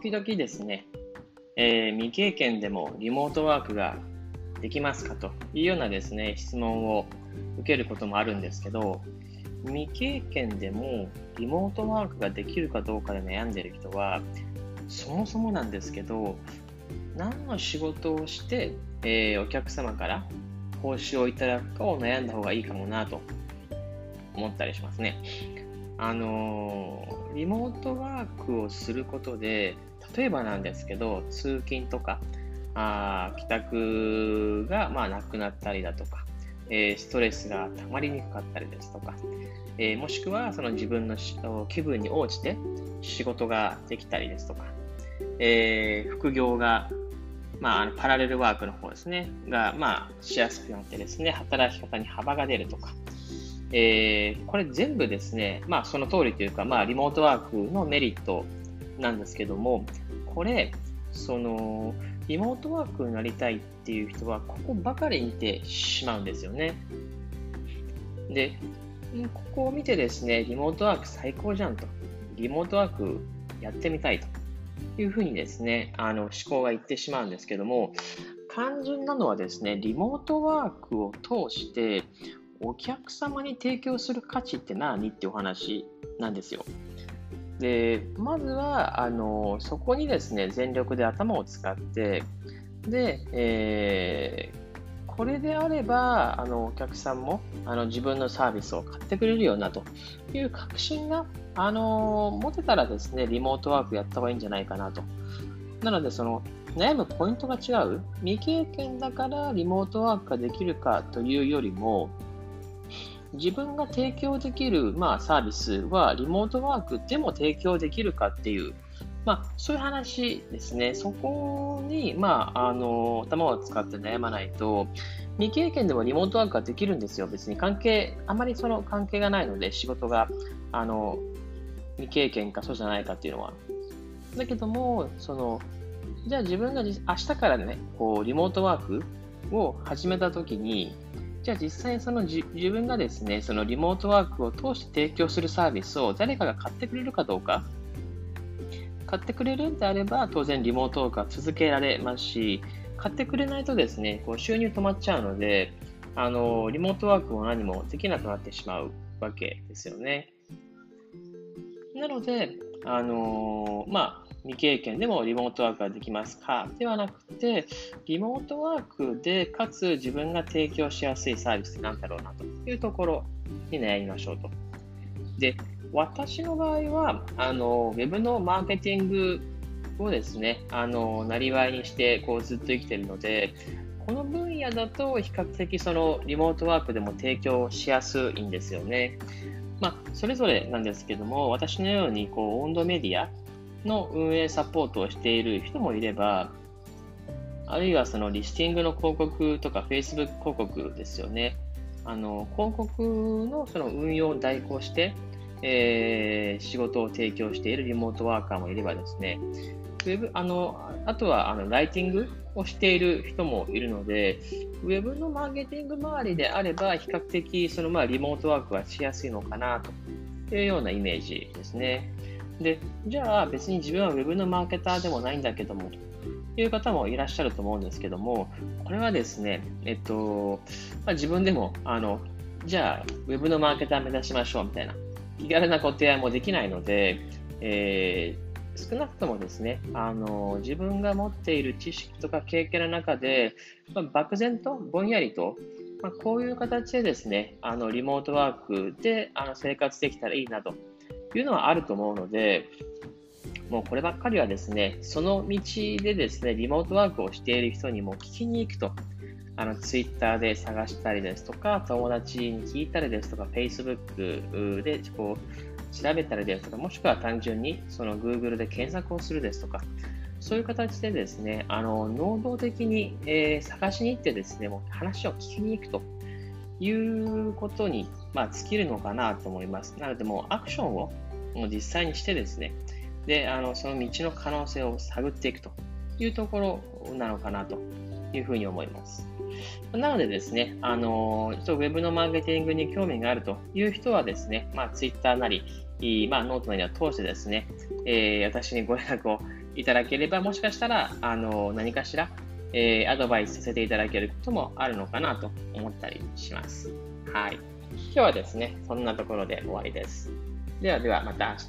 時々ですね、えー、未経験でもリモートワークができますかというようなですね、質問を受けることもあるんですけど、未経験でもリモートワークができるかどうかで悩んでいる人は、そもそもなんですけど、何の仕事をして、えー、お客様から報酬をいただくかを悩んだ方がいいかもなと思ったりしますね。あのー、リモートワークをすることで、例えばなんですけど、通勤とか、あ帰宅がまあなくなったりだとか、えー、ストレスが溜まりにくかったりですとか、えー、もしくはその自分の気分に応じて仕事ができたりですとか、えー、副業が、まあ、あのパラレルワークの方ですね、が、まあ、しやすくなってですね、働き方に幅が出るとか、えー、これ全部ですね、まあ、その通りというか、まあ、リモートワークのメリットなんですけども、これ、その、リモートワークになりたいっていう人は、ここばかり見てしまうんですよね。で、ここを見てですね、リモートワーク最高じゃんと、リモートワークやってみたいというふうにですね、あの思考がいってしまうんですけども、肝心なのはですね、リモートワークを通してお客様に提供する価値って何？ってお話なんですよ。で、まずは、あの、そこにですね、全力で頭を使って、で、えー、これであれば、あの、お客さんも、あの、自分のサービスを買ってくれるよな、という確信が、あの、持てたらですね、リモートワークやった方がいいんじゃないかなと。なので、その、悩むポイントが違う。未経験だからリモートワークができるかというよりも、自分が提供できる、まあ、サービスはリモートワークでも提供できるかっていう、まあ、そういう話ですね。そこに、まあ、あの、頭を使って悩まないと、未経験でもリモートワークができるんですよ。別に関係、あまりその関係がないので、仕事が、あの、未経験かそうじゃないかっていうのは。だけども、その、じゃあ自分が明日からね、こう、リモートワークを始めたときに、じゃあ実際その自分がですね、そのリモートワークを通して提供するサービスを誰かが買ってくれるかどうか、買ってくれるんであれば当然リモートワークは続けられますし、買ってくれないとですね、こう収入止まっちゃうので、あの、リモートワークも何もできなくなってしまうわけですよね。なので、あのまあ、未経験でもリモートワークができますか？ではなくて、リモートワークでかつ自分が提供しやすいサービスって何だろうなというところに悩みましょうと。で、私の場合は、あの、ウェブのマーケティングをですね、あの、なりわいにしてこうずっと生きてるので、この分野だと比較的そのリモートワークでも提供しやすいんですよね。まあ、それぞれなんですけども、私のようにこう温度メディアの運営サポートをしている人もいれば、あるいはそのリスティングの広告とか Facebook 広告ですよね。あの広告のその運用を代行して、えー、仕事を提供しているリモートワーカーもいればですね、ウェブあのあとはあのライティングをしている人もいるので、ウェブのマーケティング周りであれば、比較的そのまあリモートワークはしやすいのかなというようなイメージですね。で、じゃあ別に自分は Web のマーケターでもないんだけども、という方もいらっしゃると思うんですけども、これはですね、えっと、まあ、自分でも、あの、じゃあ Web のマーケター目指しましょうみたいな、気軽なご提案もできないので、えー、少なくともですね、あの、自分が持っている知識とか経験の中で、まあ、漠然とぼんやりと、まあ、こういう形でですね、あの、リモートワークであの生活できたらいいなと。いうのはあると思うので、もうこればっかりはですね、その道でですね、リモートワークをしている人にも聞きに行くと、あの、ツイッターで探したりですとか、友達に聞いたりですとか、Facebook でこう調べたりですとか、もしくは単純にその Google で検索をするですとか、そういう形でですね、あの、能動的に、えー、探しに行ってですね、もう話を聞きに行くと。いうことに、まあ、尽きるのかなと思います。なので、もうアクションをもう実際にしてですね、で、あの、その道の可能性を探っていくというところなのかなというふうに思います。なのでですね、あの、ちょっとウェブのマーケティングに興味があるという人はですね、まあ、Twitter なり、まあ、ノートなりを通してですね、えー、私にご連絡をいただければ、もしかしたら、あの、何かしら、えー、アドバイスさせていただけることもあるのかなと思ったりします。はい。今日はですね、そんなところで終わりです。ではでは、また明日。